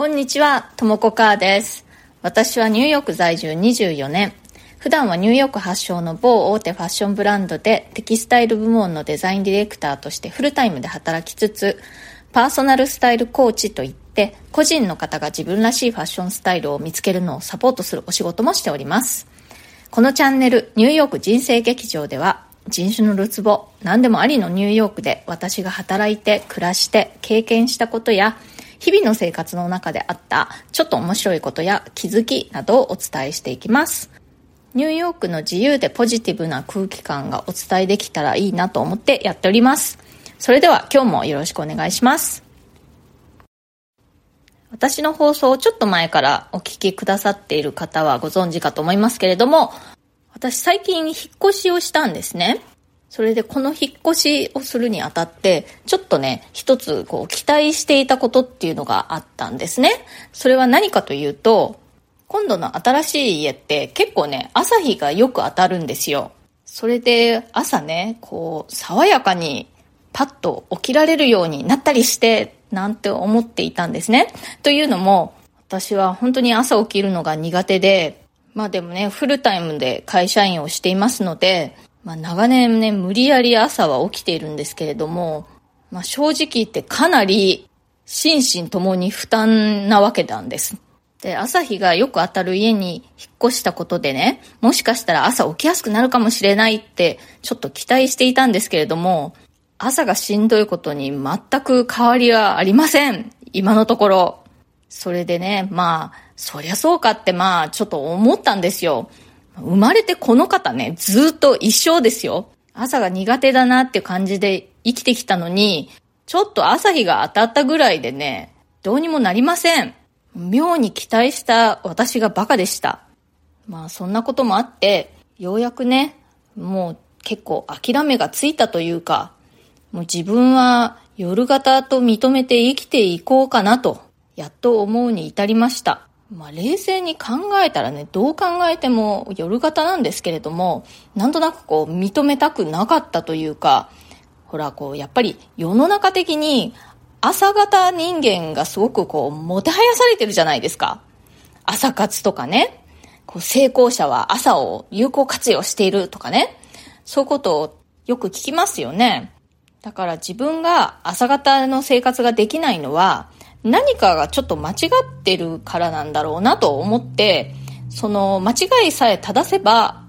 こんにちは、ともこかーです。私はニューヨーク在住24年。普段はニューヨーク発祥の某大手ファッションブランドでテキスタイル部門のデザインディレクターとしてフルタイムで働きつつ、パーソナルスタイルコーチといって個人の方が自分らしいファッションスタイルを見つけるのをサポートするお仕事もしております。このチャンネルニューヨーク人生劇場では人種のるつぼ何でもありのニューヨークで私が働いて暮らして経験したことや日々の生活の中であったちょっと面白いことや気づきなどをお伝えしていきます。ニューヨークの自由でポジティブな空気感がお伝えできたらいいなと思ってやっております。それでは今日もよろしくお願いします。私の放送をちょっと前からお聞きくださっている方はご存知かと思いますけれども、私最近引っ越しをしたんですね。それでこの引っ越しをするにあたって、ちょっとね、一つこう期待していたことっていうのがあったんですね。それは何かというと、今度の新しい家って結構ね、朝日がよく当たるんですよ。それで朝ね、こう、爽やかにパッと起きられるようになったりして、なんて思っていたんですね。というのも、私は本当に朝起きるのが苦手で、まあでもね、フルタイムで会社員をしていますので、まあ、長年ね、無理やり朝は起きているんですけれども、まあ、正直言ってかなり心身ともに負担なわけなんです。で、朝日がよく当たる家に引っ越したことでね、もしかしたら朝起きやすくなるかもしれないってちょっと期待していたんですけれども、朝がしんどいことに全く変わりはありません。今のところ。それでね、まあ、そりゃそうかってまあ、ちょっと思ったんですよ。生まれてこの方ね、ずっと一生ですよ。朝が苦手だなっていう感じで生きてきたのに、ちょっと朝日が当たったぐらいでね、どうにもなりません。妙に期待した私がバカでした。まあそんなこともあって、ようやくね、もう結構諦めがついたというか、もう自分は夜型と認めて生きていこうかなと、やっと思うに至りました。まあ、冷静に考えたらね、どう考えても夜型なんですけれども、なんとなくこう、認めたくなかったというか、ほら、こう、やっぱり世の中的に朝型人間がすごくこう、もてはやされてるじゃないですか。朝活とかね、こう成功者は朝を有効活用しているとかね、そういうことをよく聞きますよね。だから自分が朝型の生活ができないのは、何かがちょっと間違ってるからなんだろうなと思って、その間違いさえ正せば、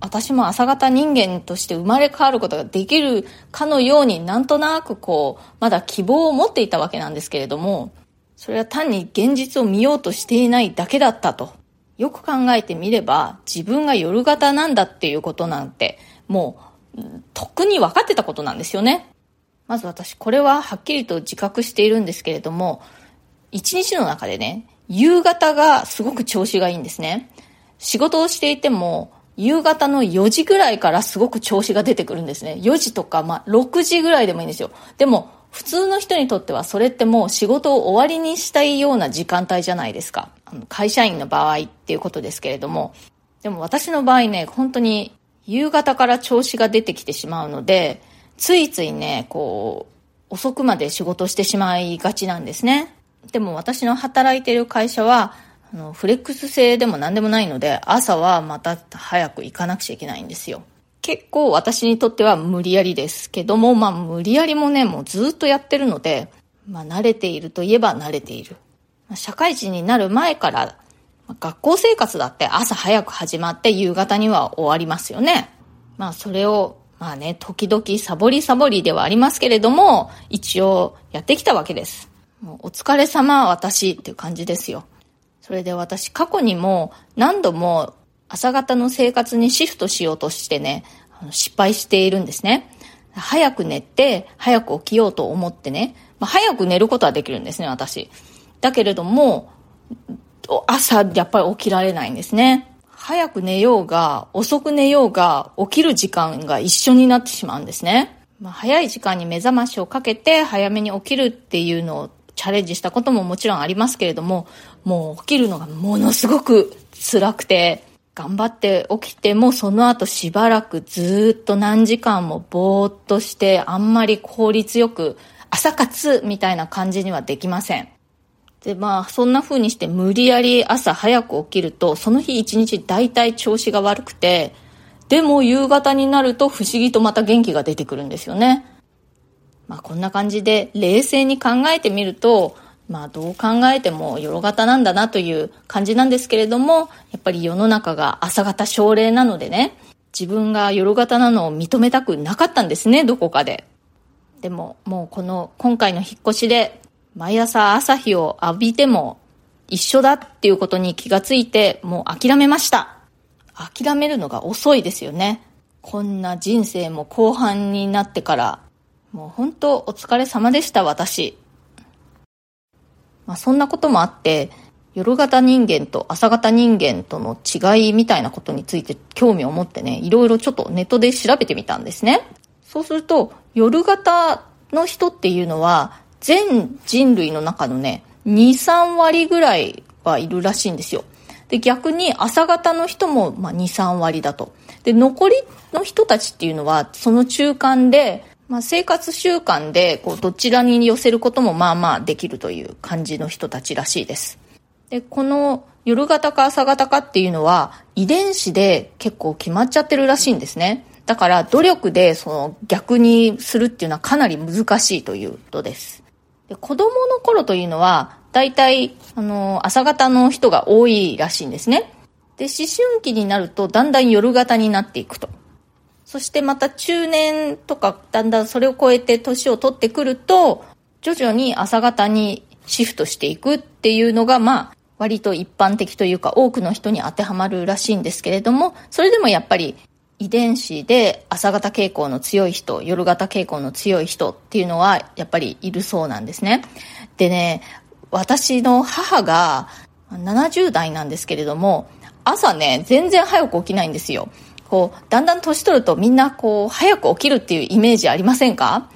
私も朝方人間として生まれ変わることができるかのようになんとなくこう、まだ希望を持っていたわけなんですけれども、それは単に現実を見ようとしていないだけだったと。よく考えてみれば、自分が夜型なんだっていうことなんて、もう、とっくに分かってたことなんですよね。まず私、これははっきりと自覚しているんですけれども、一日の中でね、夕方がすごく調子がいいんですね。仕事をしていても、夕方の4時ぐらいからすごく調子が出てくるんですね。4時とか、まあ、6時ぐらいでもいいんですよ。でも、普通の人にとってはそれってもう仕事を終わりにしたいような時間帯じゃないですか。あの会社員の場合っていうことですけれども。でも私の場合ね、本当に夕方から調子が出てきてしまうので、ついついね、こう、遅くまで仕事してしまいがちなんですね。でも私の働いている会社は、あのフレックス制でも何でもないので、朝はまた早く行かなくちゃいけないんですよ。結構私にとっては無理やりですけども、まあ無理やりもね、もうずっとやってるので、まあ慣れているといえば慣れている。社会人になる前から、学校生活だって朝早く始まって夕方には終わりますよね。まあそれをまあね、時々サボりサボりではありますけれども、一応やってきたわけです。もうお疲れ様私っていう感じですよ。それで私過去にも何度も朝方の生活にシフトしようとしてね、失敗しているんですね。早く寝て、早く起きようと思ってね、まあ、早く寝ることはできるんですね、私。だけれども、朝やっぱり起きられないんですね。早く寝ようが、遅く寝ようが、起きる時間が一緒になってしまうんですね。まあ、早い時間に目覚ましをかけて早めに起きるっていうのをチャレンジしたことももちろんありますけれども、もう起きるのがものすごく辛くて、頑張って起きてもその後しばらくずっと何時間もぼーっとしてあんまり効率よく朝活みたいな感じにはできません。で、まあ、そんな風にして無理やり朝早く起きると、その日一日大体調子が悪くて、でも夕方になると不思議とまた元気が出てくるんですよね。まあ、こんな感じで冷静に考えてみると、まあ、どう考えても夜型なんだなという感じなんですけれども、やっぱり世の中が朝型症例なのでね、自分が夜型なのを認めたくなかったんですね、どこかで。でも、もうこの今回の引っ越しで毎朝朝日を浴びても一緒だっていうことに気がついて、もう諦めました。諦めるのが遅いですよね。こんな人生も後半になってから、もう本当お疲れ様でした、私。まあそんなこともあって、夜型人間と朝型人間との違いみたいなことについて興味を持ってね、いろいろちょっとネットで調べてみたんですね。そうすると、夜型の人っていうのは、全人類の中のね、2、3割ぐらいはいるらしいんですよ。で、逆に朝方の人も、まあ、2、3割だと。で、残りの人たちっていうのは、その中間で、まあ、生活習慣で、こう、どちらに寄せることもまあまあできるという感じの人たちらしいです。で、この夜型か朝型かっていうのは、遺伝子で結構決まっちゃってるらしいんですね。だから努力でその逆にするっていうのはかなり難しいということです。で子供の頃というのは、大体、あの、朝方の人が多いらしいんですね。で、思春期になるとだんだん夜型になっていくと。そしてまた中年とかだんだんそれを超えて年を取ってくると、徐々に朝方にシフトしていくっていうのが、まあ、割と一般的というか多くの人に当てはまるらしいんですけれども、それでもやっぱり遺伝子で朝型傾向の強い人、夜型傾向の強い人っていうのはやっぱりいるそうなんですね。でね、私の母が70代なんですけれども、朝ね、全然早く起きないんですよ。こう、だんだん年取るとみんなこう、早く起きるっていうイメージありませんか？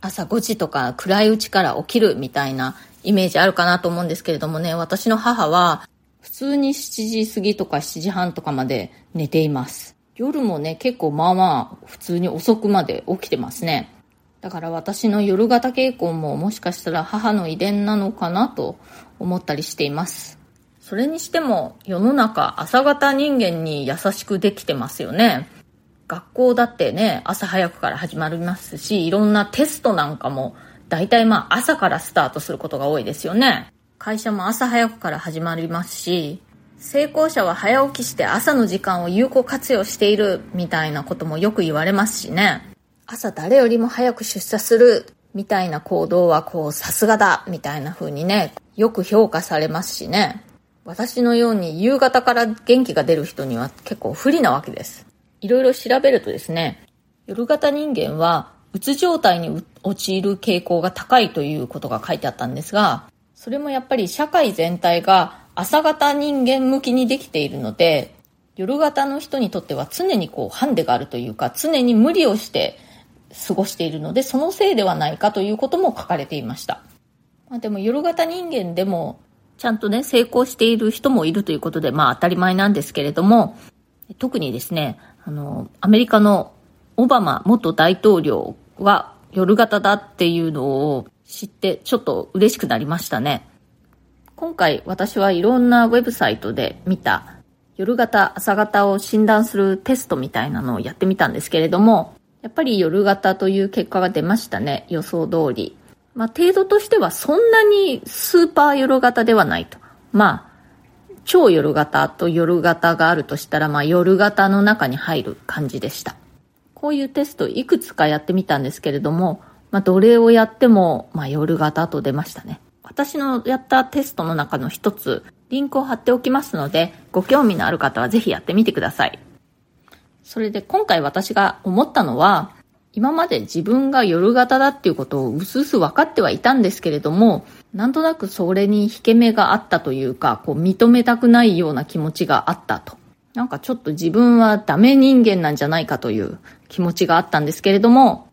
朝5時とか暗いうちから起きるみたいなイメージあるかなと思うんですけれどもね、私の母は普通に7時過ぎとか7時半とかまで寝ています。夜もね、結構まあまあ普通に遅くまで起きてますね。だから私の夜型傾向ももしかしたら母の遺伝なのかなと思ったりしています。それにしても世の中朝型人間に優しくできてますよね。学校だってね、朝早くから始まりますし、いろんなテストなんかも大体まあ朝からスタートすることが多いですよね。会社も朝早くから始まりますし、成功者は早起きして朝の時間を有効活用しているみたいなこともよく言われますしね。朝誰よりも早く出社するみたいな行動はこうさすがだみたいな風にね、よく評価されますしね。私のように夕方から元気が出る人には結構不利なわけです。いろいろ調べるとですね、夜型人間はうつ状態に陥る傾向が高いということが書いてあったんですが、それもやっぱり社会全体が朝型人間向きにできているので、夜型の人にとっては常にこうハンデがあるというか、常に無理をして過ごしているので、そのせいではないかということも書かれていました。まあ、でも夜型人間でも、ちゃんとね、成功している人もいるということで、まあ当たり前なんですけれども、特にですね、あの、アメリカのオバマ元大統領は夜型だっていうのを知ってちょっと嬉しくなりましたね。今回私はいろんなウェブサイトで見た夜型、朝型を診断するテストみたいなのをやってみたんですけれども、やっぱり夜型という結果が出ましたね。予想通り。まあ、程度としてはそんなにスーパー夜型ではないと。まあ、超夜型と夜型があるとしたら、まあ、夜型の中に入る感じでした。こういうテストいくつかやってみたんですけれども、まあ、どれをやっても、まあ、夜型と出ましたね。私のやったテストの中の一つ、リンクを貼っておきますので、ご興味のある方はぜひやってみてください。それで今回私が思ったのは、今まで自分が夜型だっていうことをうすうす分かってはいたんですけれども、なんとなくそれに引け目があったというか、こう認めたくないような気持ちがあったと。なんかちょっと自分はダメ人間なんじゃないかという気持ちがあったんですけれども、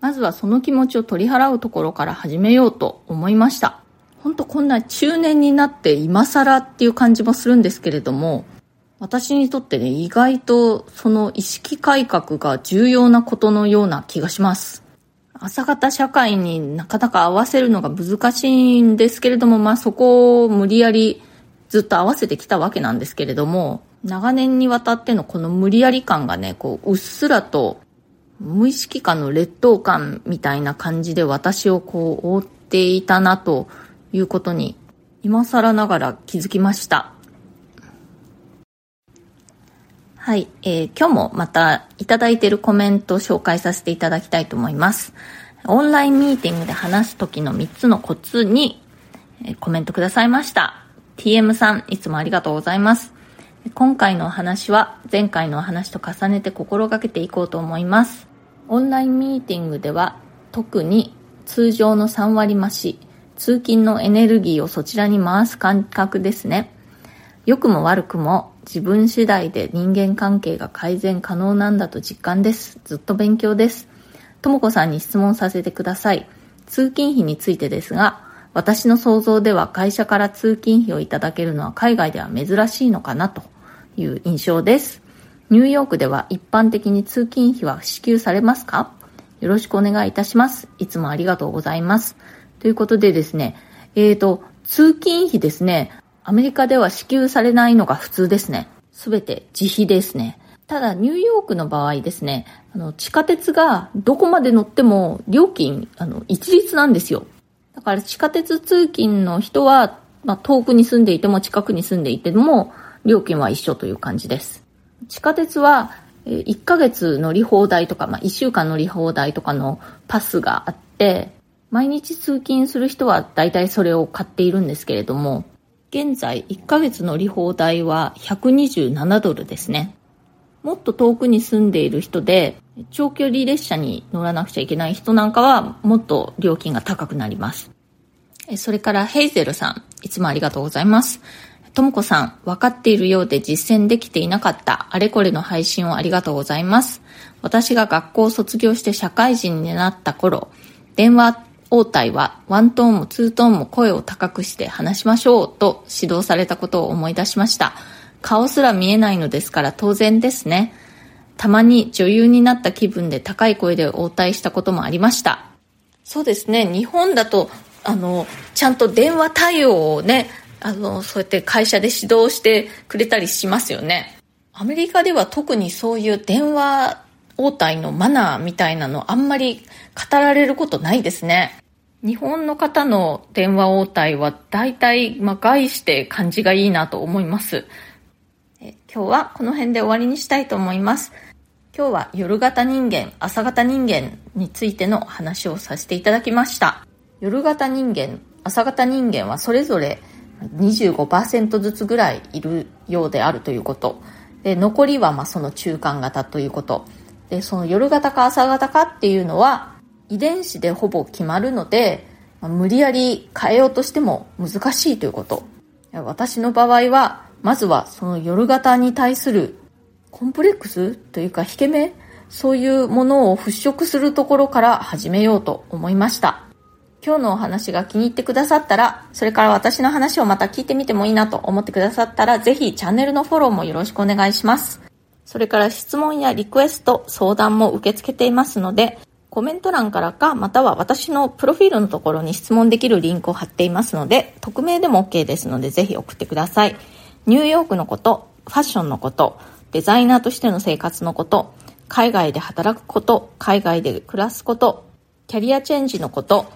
まずはその気持ちを取り払うところから始めようと思いました。本当こんな中年になって今更っていう感じもするんですけれども、私にとってね、意外とその意識改革が重要なことのような気がします。朝方社会になかなか合わせるのが難しいんですけれども、まあそこを無理やりずっと合わせてきたわけなんですけれども、長年にわたってのこの無理やり感がね、こう、うっすらと無意識下の劣等感みたいな感じで私をこう覆っていたなということに今更ながら気づきました。はい、えー、今日もまたいただいているコメントを紹介させていただきたいと思います。オンラインミーティングで話す時の3つのコツに、えー、コメントくださいました。TM さん、いつもありがとうございます。今回のお話は前回のお話と重ねて心がけていこうと思います。オンラインミーティングでは特に通常の3割増し、通勤のエネルギーをそちらに回す感覚ですね。良くも悪くも自分次第で人間関係が改善可能なんだと実感です。ずっと勉強です。ともこさんに質問させてください。通勤費についてですが、私の想像では会社から通勤費をいただけるのは海外では珍しいのかなという印象です。ニューヨークでは一般的に通勤費は支給されますか？よろしくお願いいたします。いつもありがとうございます。ということでですね、えーと、通勤費ですね、アメリカでは支給されないのが普通ですね。すべて自費ですね。ただ、ニューヨークの場合ですね、あの、地下鉄がどこまで乗っても料金、あの、一律なんですよ。だから地下鉄通勤の人は、まあ、遠くに住んでいても近くに住んでいても、料金は一緒という感じです。地下鉄は、1ヶ月乗り放題とか、まあ、1週間乗り放題とかのパスがあって、毎日通勤する人は大体それを買っているんですけれども、現在1ヶ月乗り放題は127ドルですね。もっと遠くに住んでいる人で、長距離列車に乗らなくちゃいけない人なんかはもっと料金が高くなります。それからヘイゼルさん、いつもありがとうございます。ともこさん、分かっているようで実践できていなかったあれこれの配信をありがとうございます。私が学校を卒業して社会人になった頃、電話応対はワントーンもツートーンも声を高くして話しましょうと指導されたことを思い出しました。顔すら見えないのですから当然ですね。たまに女優になった気分で高い声で応対したこともありました。そうですね。日本だと、あの、ちゃんと電話対応をね、あの、そうやって会社で指導してくれたりしますよね。アメリカでは特にそういう電話応対のマナーみたいなのあんまり語られることないですね。日本の方の電話応対は大体、まあ、概して感じがいいなと思います。え今日はこの辺で終わりにしたいと思います。今日は夜型人間、朝型人間についての話をさせていただきました。夜型人間、朝型人間はそれぞれ25%ずつぐらいいるようであるということ。で、残りはまあその中間型ということ。で、その夜型か朝型かっていうのは遺伝子でほぼ決まるので、まあ、無理やり変えようとしても難しいということ。私の場合は、まずはその夜型に対するコンプレックスというか引け目そういうものを払拭するところから始めようと思いました。今日のお話が気に入ってくださったら、それから私の話をまた聞いてみてもいいなと思ってくださったら、ぜひチャンネルのフォローもよろしくお願いします。それから質問やリクエスト、相談も受け付けていますので、コメント欄からか、または私のプロフィールのところに質問できるリンクを貼っていますので、匿名でも OK ですので、ぜひ送ってください。ニューヨークのこと、ファッションのこと、デザイナーとしての生活のこと、海外で働くこと、海外で暮らすこと、キャリアチェンジのこと、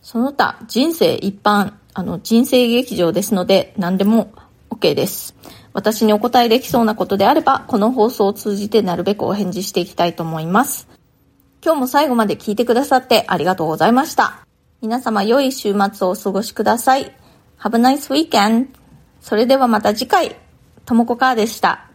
その他、人生一般、あの、人生劇場ですので、何でも OK です。私にお答えできそうなことであれば、この放送を通じてなるべくお返事していきたいと思います。今日も最後まで聞いてくださってありがとうございました。皆様良い週末をお過ごしください。Have a nice weekend! それではまた次回、ともこかーでした。